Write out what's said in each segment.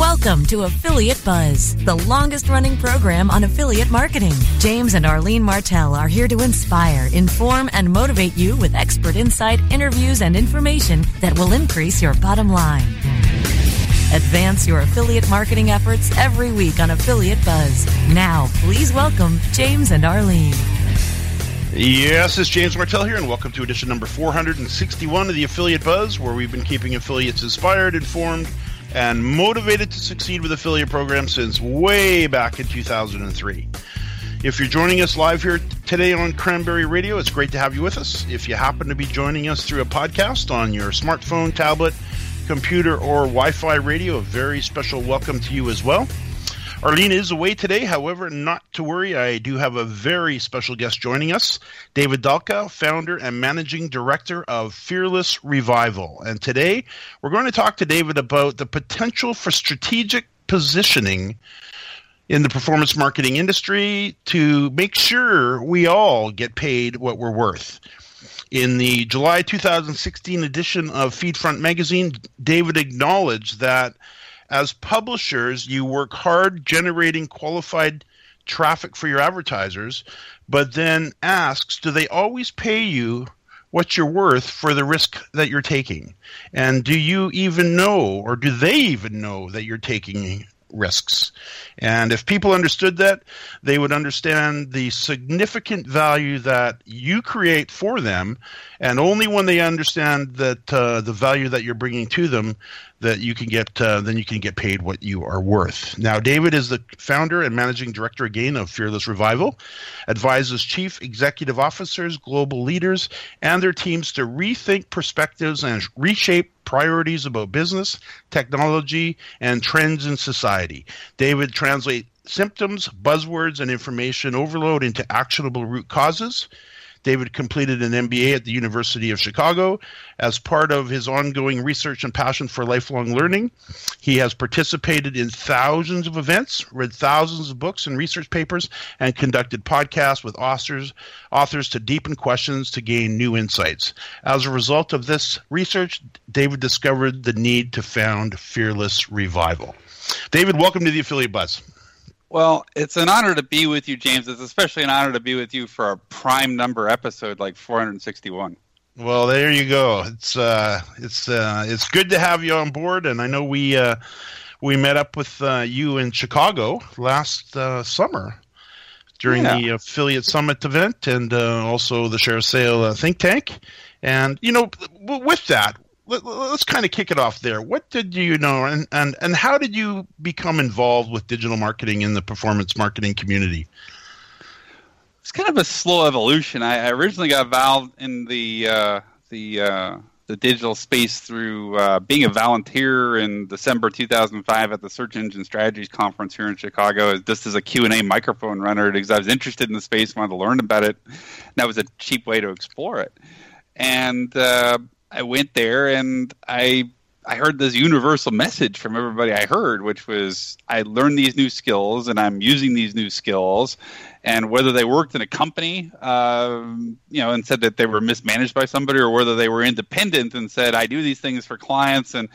Welcome to Affiliate Buzz, the longest running program on affiliate marketing. James and Arlene Martell are here to inspire, inform, and motivate you with expert insight, interviews, and information that will increase your bottom line. Advance your affiliate marketing efforts every week on Affiliate Buzz. Now, please welcome James and Arlene. Yes, it's James Martell here, and welcome to edition number 461 of the Affiliate Buzz, where we've been keeping affiliates inspired, informed, and motivated to succeed with affiliate programs since way back in 2003. If you're joining us live here today on Cranberry Radio, it's great to have you with us. If you happen to be joining us through a podcast on your smartphone, tablet, computer, or Wi Fi radio, a very special welcome to you as well. Arlene is away today. However, not to worry, I do have a very special guest joining us David Dalka, founder and managing director of Fearless Revival. And today we're going to talk to David about the potential for strategic positioning in the performance marketing industry to make sure we all get paid what we're worth. In the July 2016 edition of Feedfront magazine, David acknowledged that as publishers, you work hard generating qualified traffic for your advertisers, but then asks, do they always pay you what you're worth for the risk that you're taking? And do you even know, or do they even know that you're taking risks? And if people understood that, they would understand the significant value that you create for them. And only when they understand that uh, the value that you're bringing to them, that you can get uh, then you can get paid what you are worth. Now, David is the founder and managing director again of Fearless Revival, advises chief executive officers, global leaders, and their teams to rethink perspectives and reshape priorities about business, technology, and trends in society. David translates symptoms, buzzwords, and information overload into actionable root causes David completed an MBA at the University of Chicago. As part of his ongoing research and passion for lifelong learning, he has participated in thousands of events, read thousands of books and research papers, and conducted podcasts with authors, authors to deepen questions to gain new insights. As a result of this research, David discovered the need to found Fearless Revival. David, welcome to the Affiliate Buzz. Well, it's an honor to be with you, James. It's especially an honor to be with you for a prime number episode like 461. Well, there you go. It's uh, it's uh, it's good to have you on board, and I know we uh, we met up with uh, you in Chicago last uh, summer during yeah. the affiliate summit event, and uh, also the ShareASale uh, think tank. And you know, with that, let, us kind of kick it off there. What did you know, and, and, and how did you become involved with digital marketing in the performance marketing community? It's kind of a slow evolution. I, I originally got involved in the uh, the uh, the digital space through uh, being a volunteer in December 2005 at the Search Engine Strategies Conference here in Chicago, just as a Q&A microphone runner because I was interested in the space, wanted to learn about it. And that was a cheap way to explore it. And uh, I went there and I I heard this universal message from everybody I heard, which was I learned these new skills and I'm using these new skills, and whether they worked in a company, uh, you know, and said that they were mismanaged by somebody, or whether they were independent and said I do these things for clients and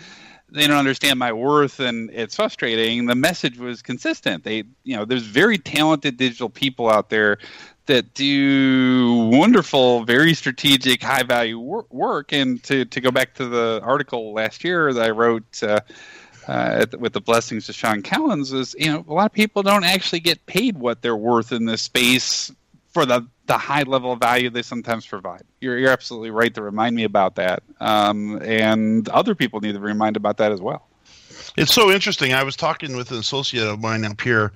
they don't understand my worth and it's frustrating. The message was consistent. They, you know, there's very talented digital people out there that do wonderful, very strategic, high value wor- work. And to, to go back to the article last year that I wrote uh, uh, with the blessings of Shawn Collins, is you know a lot of people don't actually get paid what they're worth in this space for the the high level of value they sometimes provide. You're, you're absolutely right to remind me about that, um, and other people need to remind about that as well. It's so interesting. I was talking with an associate of mine up here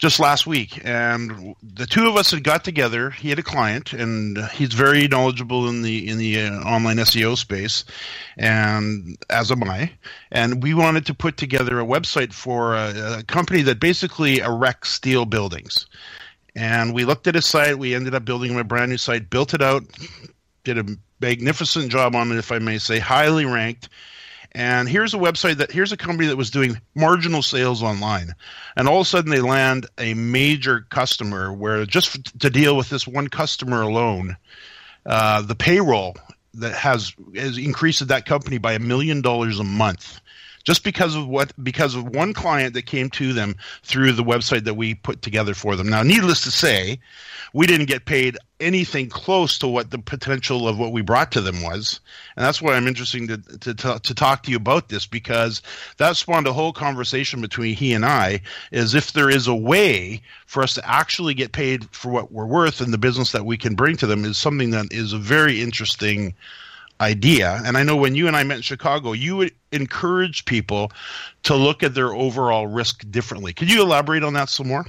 just last week, and the two of us had got together. He had a client, and he's very knowledgeable in the in the uh, online SEO space, and as am I. And we wanted to put together a website for a, a company that basically erects steel buildings. And we looked at his site. We ended up building him a brand new site, built it out, did a magnificent job on it, if I may say, highly ranked. And here's a website that here's a company that was doing marginal sales online. And all of a sudden they land a major customer where just to deal with this one customer alone uh, the payroll that has has increased that company by a million dollars a month just because of what because of one client that came to them through the website that we put together for them. Now, needless to say, we didn't get paid anything close to what the potential of what we brought to them was, and that's why I'm interested to to, to talk to you about this because that spawned a whole conversation between he and I. Is if there is a way for us to actually get paid for what we're worth and the business that we can bring to them is something that is a very interesting idea. And I know when you and I met in Chicago, you would encourage people to look at their overall risk differently. Could you elaborate on that some more?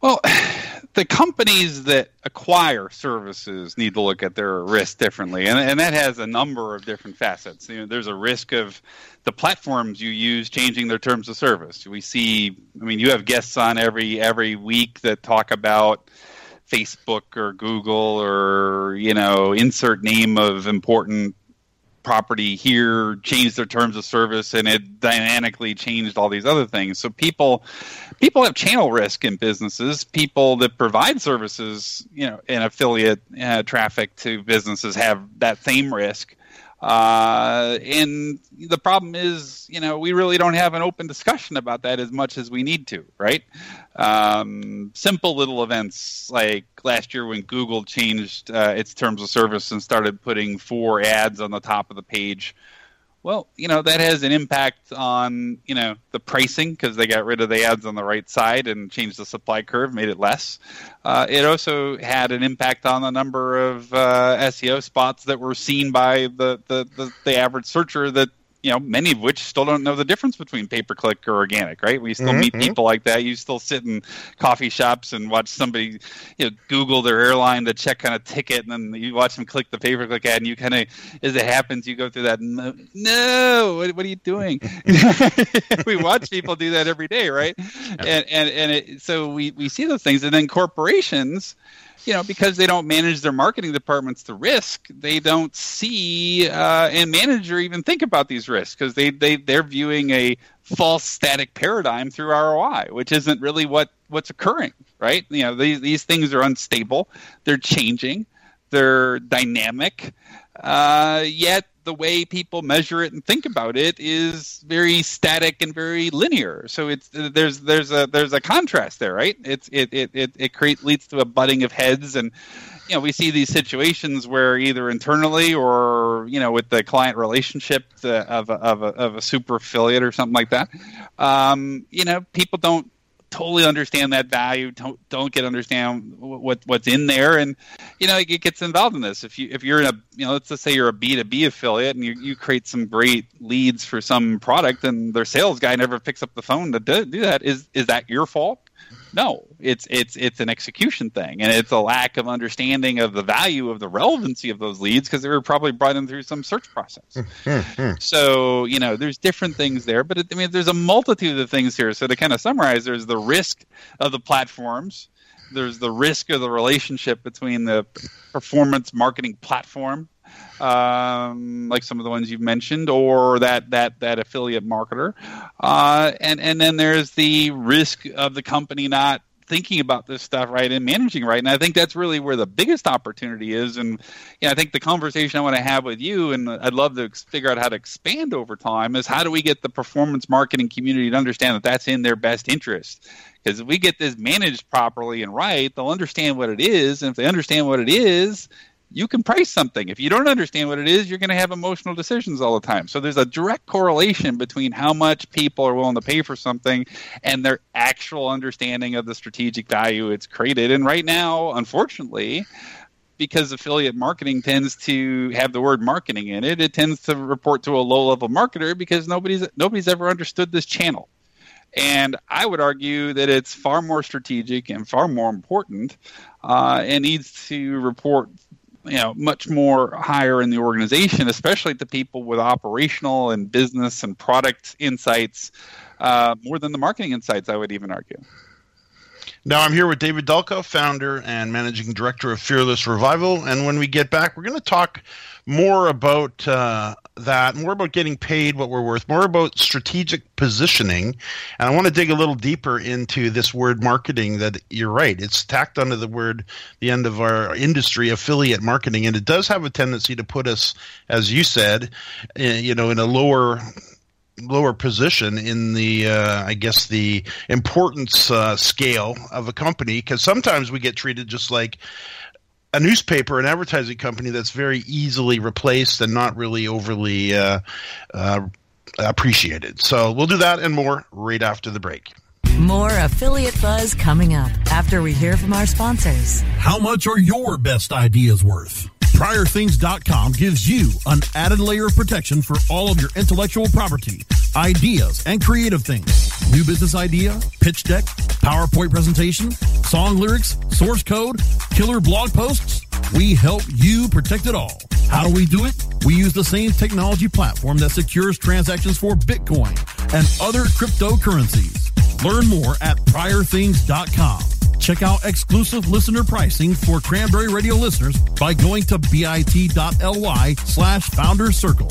Well, the companies that acquire services need to look at their risk differently, and, and that has a number of different facets. You know, there's a risk of the platforms you use changing their terms of service. We see, I mean, you have guests on every every week that talk about Facebook or Google or you know insert name of important property here changed their terms of service and it dynamically changed all these other things. So people people have channel risk in businesses. People that provide services you know in affiliate uh, traffic to businesses have that same risk uh, and the problem is, you know, we really don't have an open discussion about that as much as we need to, right? Um, simple little events like last year when Google changed uh, its terms of service and started putting four ads on the top of the page well, you know, that has an impact on, you know, the pricing because they got rid of the ads on the right side and changed the supply curve, made it less. Uh, it also had an impact on the number of uh, SEO spots that were seen by the, the, the, the average searcher that you know, many of which still don't know the difference between pay per click or organic, right? We still mm-hmm. meet people like that. You still sit in coffee shops and watch somebody, you know, Google their airline to check on a ticket, and then you watch them click the pay per click ad, and you kind of, as it happens, you go through that. No, no what, what, are you doing? we watch people do that every day, right? And and and it, so we we see those things, and then corporations you know, because they don't manage their marketing departments to risk, they don't see uh, and manage or even think about these risks because they, they, they're viewing a false static paradigm through ROI, which isn't really what, what's occurring, right? You know, these, these things are unstable, they're changing, they're dynamic, uh, yet the way people measure it and think about it is very static and very linear. So it's there's there's a there's a contrast there, right? It's it it it, it creates leads to a butting of heads and you know we see these situations where either internally or you know with the client relationship of a, of a, of a super affiliate or something like that um, you know people don't totally understand that value. Don't don't get understand what what's in there. And you know it gets involved in this. If you if you're in a you know let's just say you're a b2b affiliate and you, you create some great leads for some product and their sales guy never picks up the phone to do, do that is is that your fault no, it's it's it's an execution thing, and it's a lack of understanding of the value of the relevancy of those leads because they were probably brought in through some search process. Hmm, hmm. so you know, there's different things there, but it, I mean, there's a multitude of things here. So to kind of summarize, there's the risk of the platforms. There's the risk of the relationship between the performance marketing platform um, like some of the ones you've mentioned, or that that that affiliate marketer, uh, and and then there's the risk of the company not thinking about this stuff right and managing right. And I think that's really where the biggest opportunity is. And yeah, I think the conversation I want to have with you, and I'd love to figure out how to expand over time, is how do we get the performance marketing community to understand that that's in their best interest? Because if we get this managed properly and right, they'll understand what it is. And if they understand what it is, you can price something. If you don't understand what it is, you're going to have emotional decisions all the time. So there's a direct correlation between how much people are willing to pay for something and their actual understanding of the strategic value it's created. And right now, unfortunately, because affiliate marketing tends to have the word marketing in it. It tends to report to a low level marketer because nobody's nobody's ever understood this channel. And I would argue that it's far more strategic and far more important, uh, and needs to report you know much more higher in the organization, especially the people with operational and business and product insights, uh, more than the marketing insights. I would even argue. Now I'm here with David Dalka, founder and managing director of Fearless Revival, and when we get back, we're going to talk more about uh, that, more about getting paid what we're worth, more about strategic positioning. And I want to dig a little deeper into this word marketing that you're right. It's tacked onto the word, the end of our industry, affiliate marketing. And it does have a tendency to put us, as you said, eh, you know, in a lower lower position in the uh, I guess the importance uh, scale of a company because sometimes we get treated just like a newspaper, an advertising company that's very easily replaced and not really overly uh, uh, appreciated. So we'll do that and more right after the break. More affiliate buzz coming up after we hear from our sponsors. How much are your best ideas worth? PriorThings.com gives you an added layer of protection for all of your intellectual property, ideas, and creative things. New business idea, pitch deck, PowerPoint presentation, song lyrics, source code, killer blog posts. We help you protect it all. How do we do it? We use the same technology platform that secures transactions for Bitcoin and other cryptocurrencies. Learn more at priorthings.com. Check out exclusive listener pricing for Cranberry Radio listeners by going to bit.ly slash founder circle.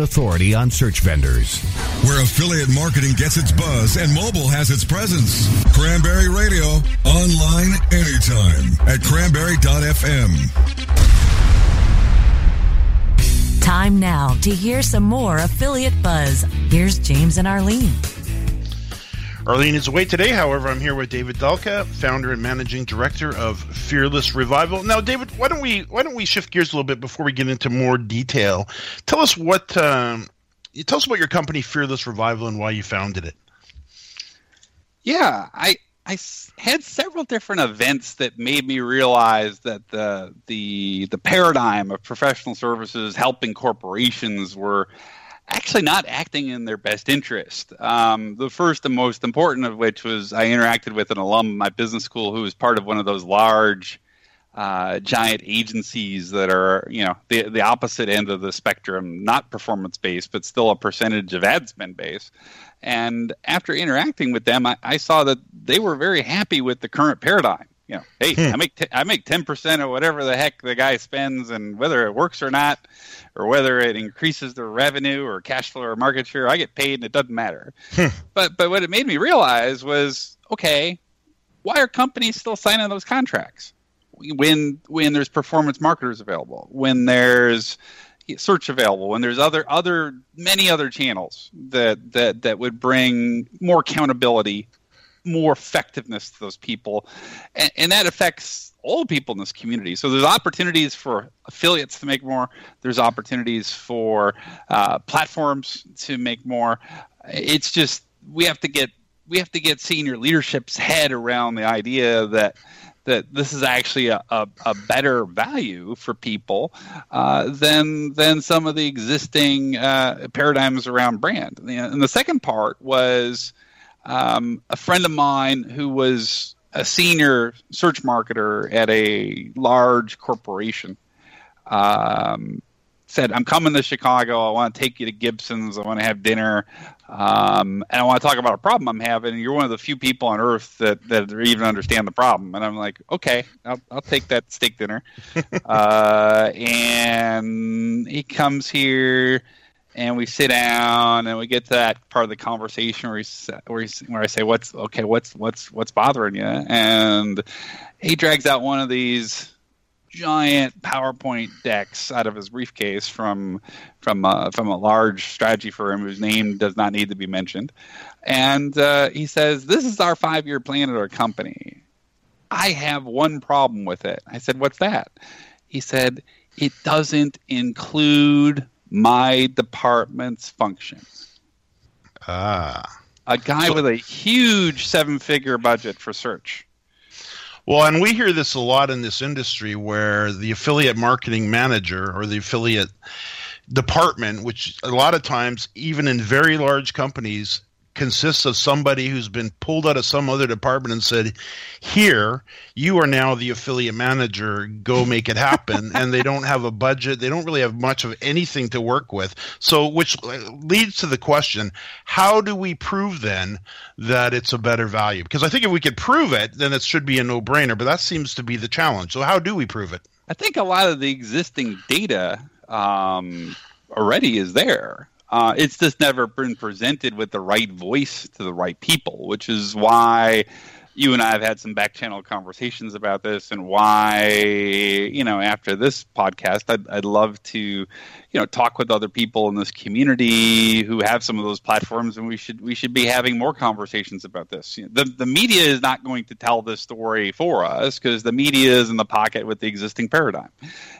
authority on search vendors. Where affiliate marketing gets its buzz and mobile has its presence. Cranberry Radio, online anytime at cranberry.fm. Time now to hear some more affiliate buzz. Here's James and Arlene. Arlene is away today. However, I'm here with David Dalka, founder and managing director of Fearless Revival. Now, David, why don't we why don't we shift gears a little bit before we get into more detail? Tell us what um, tell us about your company, Fearless Revival, and why you founded it. Yeah, I I had several different events that made me realize that the the the paradigm of professional services helping corporations were actually not acting in their best interest. Um, the first and most important of which was I interacted with an alum of my business school who was part of one of those large uh, giant agencies that are, you know, the the opposite end of the spectrum, not performance based, but still a percentage of ad spend base. And after interacting with them, I, I saw that they were very happy with the current paradigm. You know, hey. I make t- I make ten percent of whatever the heck the guy spends, and whether it works or not, or whether it increases their revenue or cash flow or market share, I get paid, and it doesn't matter. Hmm. but but what it made me realize was, okay, why are companies still signing those contracts? when when there's performance marketers available, when there's search available, when there's other other many other channels that that that would bring more accountability, more effectiveness to those people, and, and that affects all people in this community. So there's opportunities for affiliates to make more. There's opportunities for uh, platforms to make more. It's just we have to get we have to get senior leadership's head around the idea that that this is actually a, a, a better value for people uh, than than some of the existing uh, paradigms around brand. And the second part was um, a friend of mine who was a senior search marketer at a large corporation. Um, said, I'm coming to Chicago. I want to take you to Gibson's. I want to have dinner. Um, and I want to talk about a problem I'm having. And you're one of the few people on earth that, that even understand the problem. And I'm like, okay, I'll, I'll take that steak dinner. uh, and he comes here and we sit down and we get to that part of the conversation where, he, where, he, where I say, "What's okay? What's what's what's bothering you?" And he drags out one of these giant PowerPoint decks out of his briefcase from from uh, from a large strategy firm whose name does not need to be mentioned, and uh, he says, "This is our five year plan at our company." I have one problem with it. I said, "What's that?" He said, "It doesn't include my department's function. Ah. A guy so, with a huge seven figure budget for search. Well, and we hear this a lot in this industry where the affiliate marketing manager or the affiliate department, which a lot of times, even in very large companies, consists of somebody who's been pulled out of some other department and said, "Here, you are now the affiliate manager. Go make it happen." and they don't have a budget. They don't really have much of anything to work with. So, which leads to the question: How do we prove then that it's a better value? Because I think if we could prove it, then it should be a no-brainer. But that seems to be the challenge. So, how do we prove it? I think a lot of the existing data um, already is there. Uh, it's just never been presented with the right voice to the right people, which is why you and I have had some back channel conversations about this, and why you know after this podcast, I'd, I'd love to you know talk with other people in this community who have some of those platforms, and we should we should be having more conversations about this. You know, the the media is not going to tell this story for us because the media is in the pocket with the existing paradigm,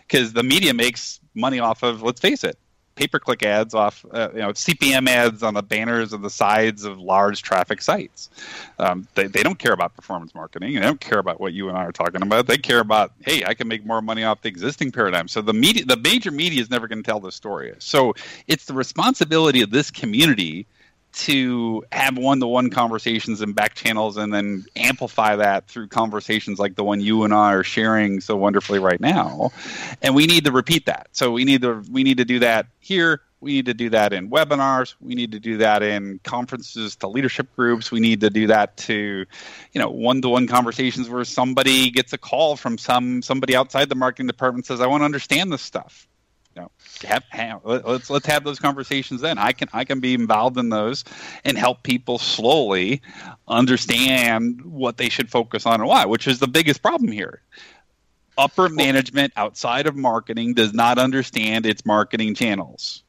because the media makes money off of let's face it pay-per-click ads off, uh, you know, CPM ads on the banners of the sides of large traffic sites. Um, they, they don't care about performance marketing. They don't care about what you and I are talking about. They care about, hey, I can make more money off the existing paradigm. So the media, the major media is never going to tell this story. So it's the responsibility of this community to have one-to-one conversations and back channels and then amplify that through conversations like the one you and I are sharing so wonderfully right now. And we need to repeat that. So we need to we need to do that here. We need to do that in webinars. We need to do that in conferences to leadership groups. We need to do that to you know one-to-one conversations where somebody gets a call from some somebody outside the marketing department says i want to understand this stuff you know, have, have, let's let's have those conversations then. I can I can be involved in those and help people slowly understand what they should focus on and why, which is the biggest problem here. Upper management outside of marketing does not understand its marketing channels.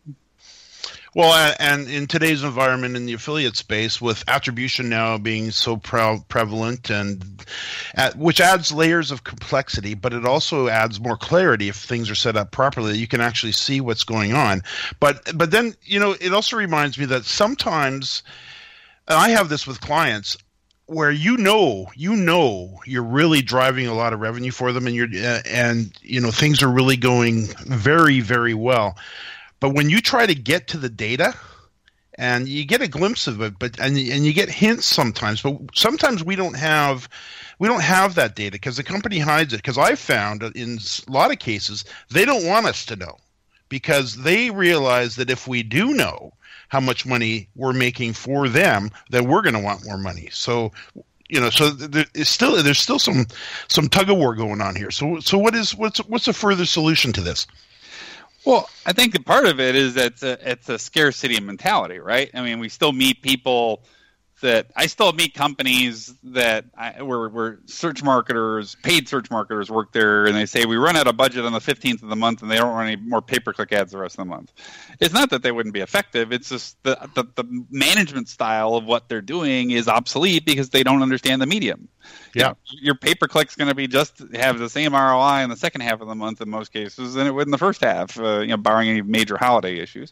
Well, and in today's environment in the affiliate space, with attribution now being so pre- prevalent, and at, which adds layers of complexity, but it also adds more clarity if things are set up properly. You can actually see what's going on. But but then you know it also reminds me that sometimes, I have this with clients where you know you know you're really driving a lot of revenue for them and you're uh, and you know things are really going very very well but when you try to get to the data, and you get a glimpse of it, but and and you get hints sometimes, but sometimes we don't have we don't have that data because the company hides it. Because I found in a lot of cases they don't want us to know because they realize that if we do know how much money we're making for them, then we're going to want more money. So you know, so there's still there's still some some tug of war going on here. So so what is what's what's a further solution to this? Well, I think part of it is that it's a, it's a scarcity mentality, right? I mean, we still meet people that I still meet companies that I, where, where search marketers, paid search marketers work there, and they say we run out of budget on the 15th of the month, and they don't run any more pay-per-click ads the rest of the month. It's not that they wouldn't be effective; it's just the, the the management style of what they're doing is obsolete because they don't understand the medium. Yeah, your pay-per-click's going to be just have the same ROI in the second half of the month in most cases than it would in the first half, uh, you know, barring any major holiday issues.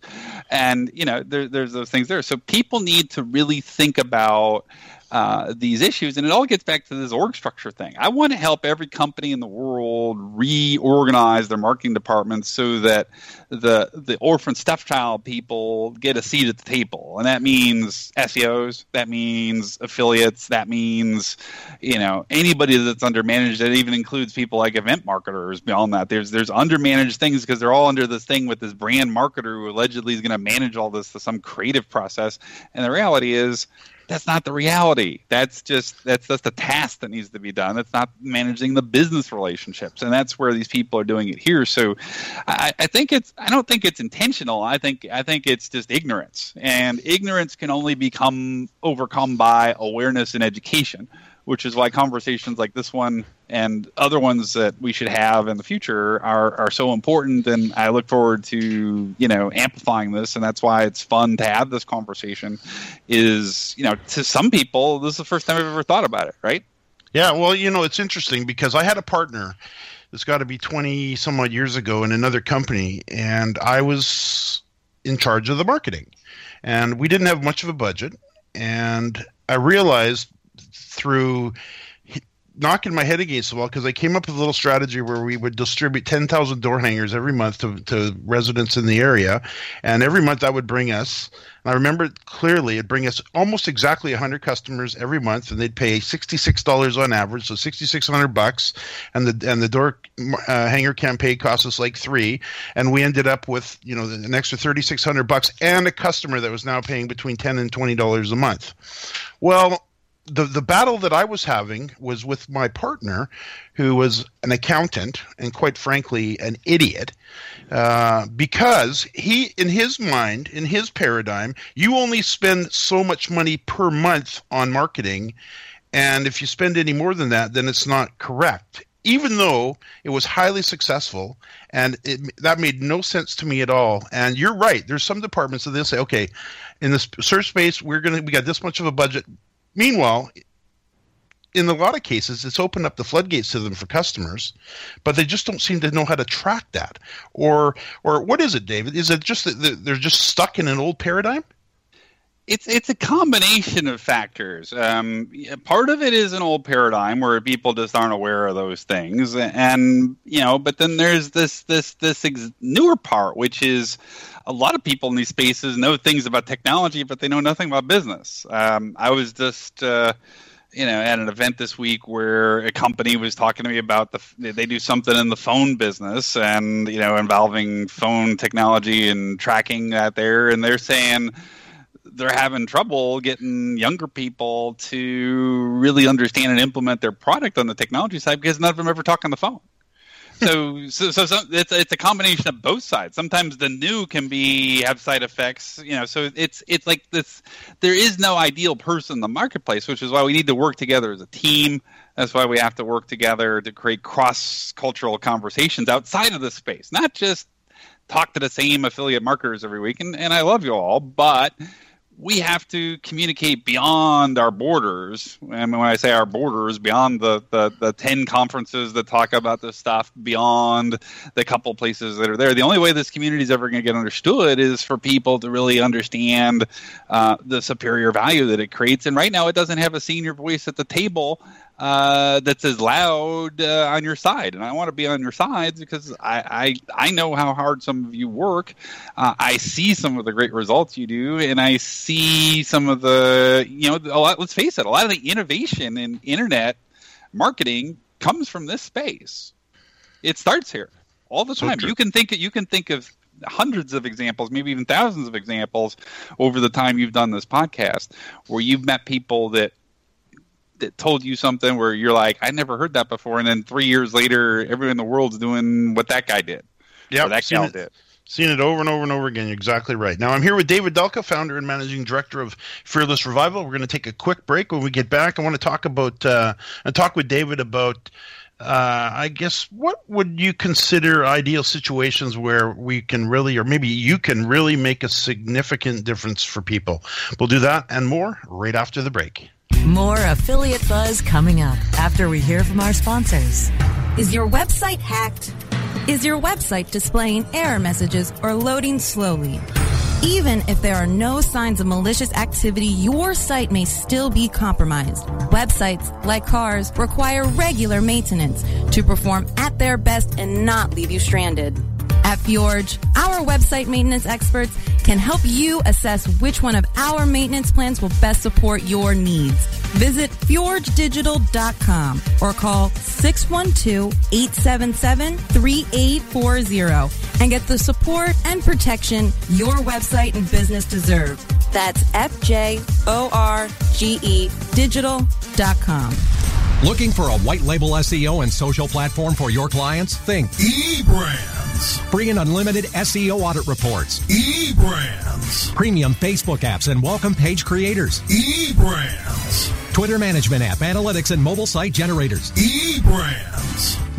And you know, there, there's those things there. So people need to really think about uh, these issues, and it all gets back to this org structure thing. I want to help every company in the world reorganize their marketing departments so that the the orphan stepchild people get a seat at the table, and that means SEOs, that means affiliates, that means you know anybody that's undermanaged. That even includes people like event marketers. Beyond that, there's there's undermanaged things because they're all under this thing with this brand marketer who allegedly is going to manage all this to some creative process, and the reality is that's not the reality. That's just that's just a task that needs to be done. That's not managing the business relationships, and that's where these people are doing it here. So, I, I think it's I don't think it's intentional. I think I think it's just ignorance, and ignorance can only become overcome by awareness and education which is why conversations like this one and other ones that we should have in the future are, are so important. And I look forward to, you know, amplifying this. And that's why it's fun to have this conversation is, you know, to some people, this is the first time I've ever thought about it, right? Yeah. Well, you know, it's interesting because I had a partner it's got to be 20 some years ago in another company and I was in charge of the marketing and we didn't have much of a budget and I realized through knocking my head against the wall because I came up with a little strategy where we would distribute 10,000 door hangers every month to, to residents in the area. And every month that would bring us, I remember clearly, it'd bring us almost exactly 100 customers every month and they'd pay $66 on average, so 6600 bucks. And the, and the door uh, hanger campaign cost us like three. And we ended up with, you know, an extra 3600 bucks and a customer that was now paying between 10 and $20 a month. Well, the the battle that I was having was with my partner, who was an accountant and quite frankly an idiot, uh, because he in his mind in his paradigm you only spend so much money per month on marketing, and if you spend any more than that, then it's not correct. Even though it was highly successful, and it, that made no sense to me at all. And you're right. There's some departments that they'll say, okay, in the search space, we're gonna we got this much of a budget Meanwhile, in a lot of cases, it's opened up the floodgates to them for customers, but they just don't seem to know how to track that. Or, or what is it, David? Is it just that they're just stuck in an old paradigm? It's it's a combination of factors. Um, part of it is an old paradigm where people just aren't aware of those things, and you know. But then there's this this this ex- newer part, which is a lot of people in these spaces know things about technology, but they know nothing about business. Um, I was just. Uh, you know, at an event this week where a company was talking to me about the they do something in the phone business and you know involving phone technology and tracking that there, and they're saying they're having trouble getting younger people to really understand and implement their product on the technology side because none of them ever talk on the phone so, so, so, so, it's it's a combination of both sides. Sometimes the new can be have side effects, you know. So it's it's like this. There is no ideal person in the marketplace, which is why we need to work together as a team. That's why we have to work together to create cross cultural conversations outside of the space, not just talk to the same affiliate marketers every week. And and I love you all, but we have to communicate beyond our borders. And when I say our borders, beyond the, the, the 10 conferences that talk about this stuff, beyond the couple places that are there. The only way this community is ever going to get understood is for people to really understand uh, the superior value that it creates. And right now, it doesn't have a senior voice at the table uh, that's as loud uh, on your side, and I want to be on your sides because I, I, I know how hard some of you work. Uh, I see some of the great results you do, and I see some of the you know a lot. Let's face it, a lot of the innovation in internet marketing comes from this space. It starts here all the time. So you can think you can think of hundreds of examples, maybe even thousands of examples over the time you've done this podcast, where you've met people that that told you something where you're like, I never heard that before, and then three years later, everyone in the world's doing what that guy did. Yeah, that gal did. Seen it over and over and over again. You're exactly right. Now I'm here with David Dalka, founder and managing director of Fearless Revival. We're going to take a quick break. When we get back, I want to talk about uh, and talk with David about. Uh, I guess what would you consider ideal situations where we can really, or maybe you can really make a significant difference for people? We'll do that and more right after the break. More affiliate buzz coming up after we hear from our sponsors. Is your website hacked? Is your website displaying error messages or loading slowly? Even if there are no signs of malicious activity, your site may still be compromised. Websites, like cars, require regular maintenance to perform at their best and not leave you stranded. At Fjorge, our website maintenance experts can help you assess which one of our maintenance plans will best support your needs. Visit fjorgedigital.com or call 612-877-3840 and get the support and protection your website and business deserve. That's F-J-O-R-G-E digital.com. Looking for a white label SEO and social platform for your clients? Think eBrandz. Free and unlimited SEO audit reports. eBrandz. Premium Facebook apps and welcome page creators. eBrandz. Twitter management app, analytics, and mobile site generators. eBrandz.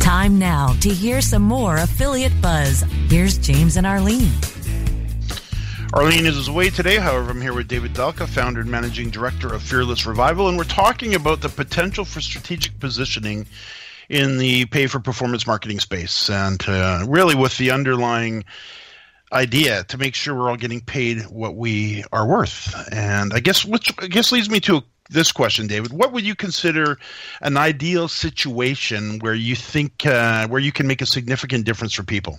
Time now to hear some more affiliate buzz. Here's James and Arlene. Arlene is away today. However, I'm here with David Dalka, founder and managing director of Fearless Revival, and we're talking about the potential for strategic positioning in the pay for performance marketing space, and uh, really with the underlying idea to make sure we're all getting paid what we are worth. And I guess which I guess leads me to this question, David. What would you consider an ideal situation where you think uh, where you can make a significant difference for people?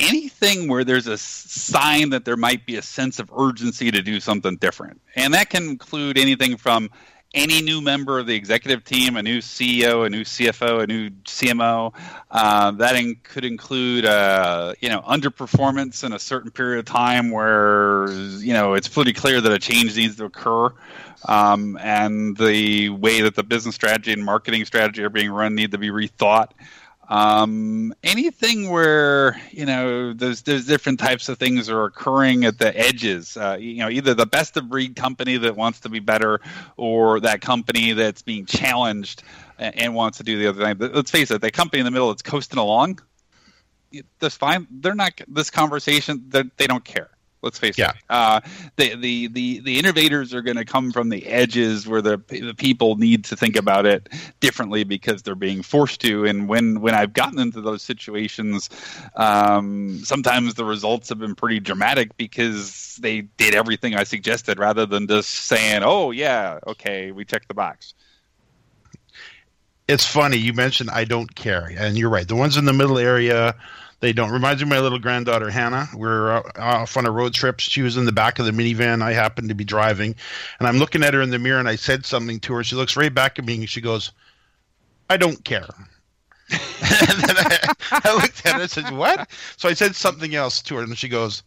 anything where there's a sign that there might be a sense of urgency to do something different. And that can include anything from any new member of the executive team, a new CEO, a new CFO, a new CMO. Uh, that in, could include, uh, you know, underperformance in a certain period of time where you know it's pretty clear that a change needs to occur, um, and the way that the business strategy and marketing strategy are being run need to be rethought. Um, anything where you know there's there's different types of things are occurring at the edges. Uh, you know, either the best of breed company that wants to be better, or that company that's being challenged and, and wants to do the other thing. Let's face it, the company in the middle that's coasting along, that's fine. They're not this conversation. They don't care. Let's face yeah. it. Uh, the, the the the innovators are going to come from the edges where the the people need to think about it differently because they're being forced to. And when when I've gotten into those situations, um, sometimes the results have been pretty dramatic because they did everything I suggested rather than just saying, "Oh yeah, okay, we checked the box." It's funny you mentioned I don't care, and you're right. The ones in the middle area they don't. Reminds me of my little granddaughter Hannah. We're uh, off on a road trip. She was in the back of the minivan. I happened to be driving, and I'm looking at her in the mirror, and I said something to her. She looks right back at me, and she goes, "I don't care." and then I, I looked at her and said, "What?" So I said something else to her, and she goes,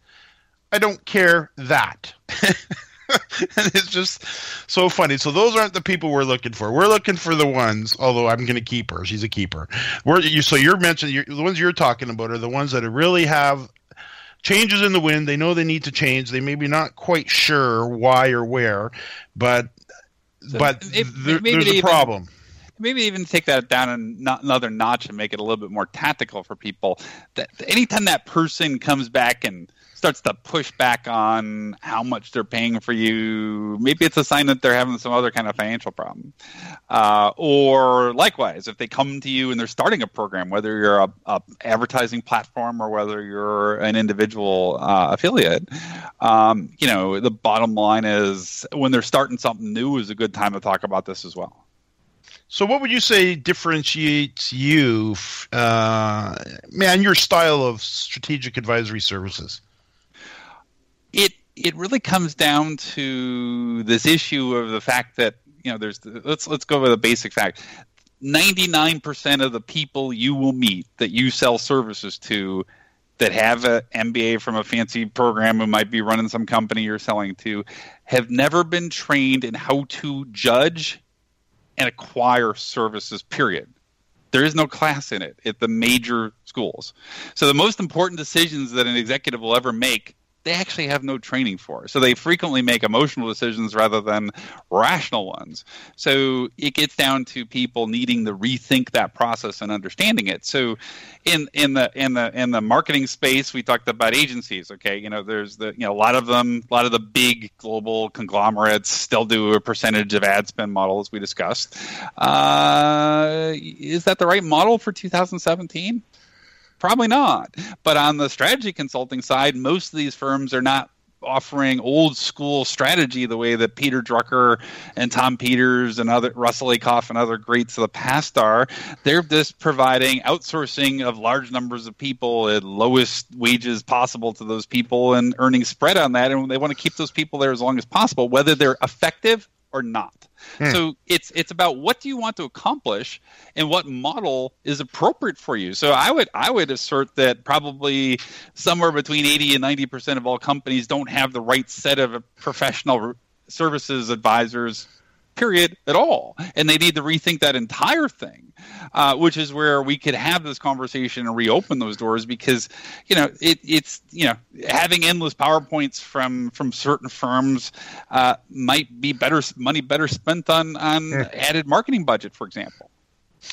"I don't care that." and it's just so funny. So those aren't the people we're looking for. We're looking for the ones. Although I'm going to keep her. She's a keeper. We're you. So you're mentioning you're, the ones you're talking about are the ones that really have changes in the wind. They know they need to change. They maybe not quite sure why or where, but so but there, there's a even, problem. Maybe even take that down another notch and make it a little bit more tactical for people. That anytime that person comes back and starts to push back on how much they're paying for you, maybe it's a sign that they're having some other kind of financial problem. Uh, or likewise, if they come to you and they're starting a program, whether you're a, a advertising platform or whether you're an individual uh, affiliate, um, you know, the bottom line is when they're starting something new is a good time to talk about this as well. So, what would you say differentiates you, uh, man, your style of strategic advisory services? It really comes down to this issue of the fact that you know there's let's let's go with a basic fact. 99% of the people you will meet that you sell services to that have an MBA from a fancy program who might be running some company you're selling to have never been trained in how to judge and acquire services period. There is no class in it at the major schools. So the most important decisions that an executive will ever make they actually have no training for. So they frequently make emotional decisions rather than rational ones. So it gets down to people needing to rethink that process and understanding it. So in in the in the in the marketing space, we talked about agencies. Okay, you know, there's the you know a lot of them, a lot of the big global conglomerates still do a percentage of ad spend model as we discussed. Uh, is that the right model for 2017? Probably not. But on the strategy consulting side, most of these firms are not offering old school strategy the way that Peter Drucker and Tom Peters and other Russell Ackoff and other greats of the past are. They're just providing outsourcing of large numbers of people at lowest wages possible to those people and earning spread on that. And they want to keep those people there as long as possible, whether they're effective or not. Hmm. So it's it's about what do you want to accomplish and what model is appropriate for you. So I would I would assert that probably somewhere between 80 and 90% of all companies don't have the right set of professional services advisors period at all. And they need to rethink that entire thing uh, which is where we could have this conversation and reopen those doors because you know it, it's you know having endless powerpoints from from certain firms uh, might be better money better spent on on added marketing budget for example.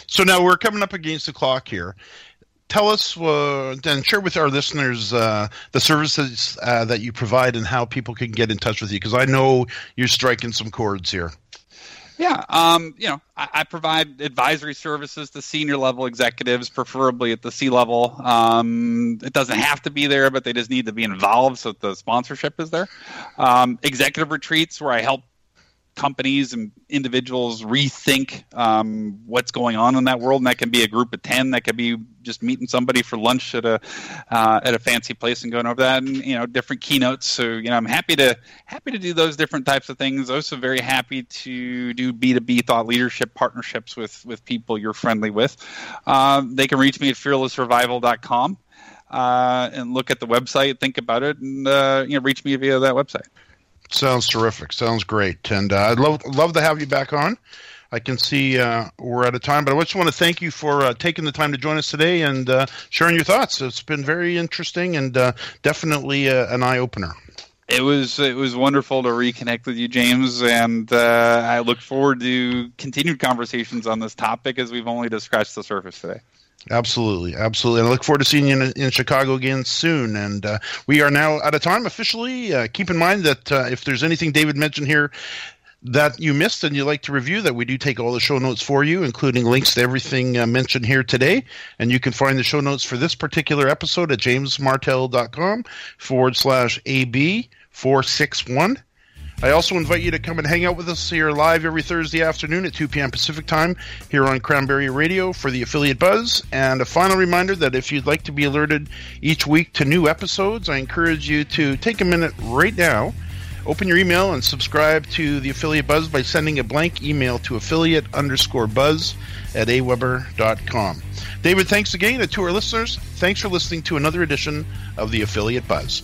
So now we're coming up against the clock here. Tell us uh, and share with our listeners uh, the services uh, that you provide and how people can get in touch with you because I know you're striking some chords here. Yeah, um, you know, I, I, provide advisory services to senior level executives, preferably at the C level. Um, it doesn't have to be there, but they just need to be involved so the sponsorship is there. Um, executive retreats where I help companies and individuals rethink um, what's going on in that world, and that can be a group of ten. That could be just meeting somebody for lunch at a uh, at a fancy place and going over that, and you know, different keynotes. So you know, I'm happy to happy to do those different types of things. Also, very happy to do B2B thought leadership partnerships with with people you're friendly with. Uh, they can reach me at fearlesssurvival.com. Uh, and look at the website, think about it, and uh, you know, reach me via that website. Sounds terrific. Sounds great. And uh, I'd love love to have you back on. I can see uh, we're out of time, but I just want to thank you for uh, taking the time to join us today and uh, sharing your thoughts. It's been very interesting and uh, definitely uh, an eye opener. It was it was wonderful to reconnect with you, James, and I look forward to continued conversations on this topic as we've only just scratched the surface today. Absolutely, absolutely. And I look forward to seeing you in, in Chicago again soon. And uh, we are now out of time officially. Uh, keep in mind that uh, if there's anything David mentioned here that you missed and you'd like to review, that we do take all the show notes for you, including links to everything uh, mentioned here today. And you can find the show notes for this particular episode at jamesmartell.com forward slash AB 461. I also invite you to come and hang out with us here live every Thursday afternoon at 2 p.m. Pacific time here on Cranberry Radio for the affiliate buzz. And a final reminder that if you'd like to be alerted each week to new episodes, I encourage you to take a minute right now, open your email, and subscribe to the affiliate buzz by sending a blank email to affiliate underscore buzz at aweber.com. David, thanks again. And to our listeners, thanks for listening to another edition of the affiliate buzz.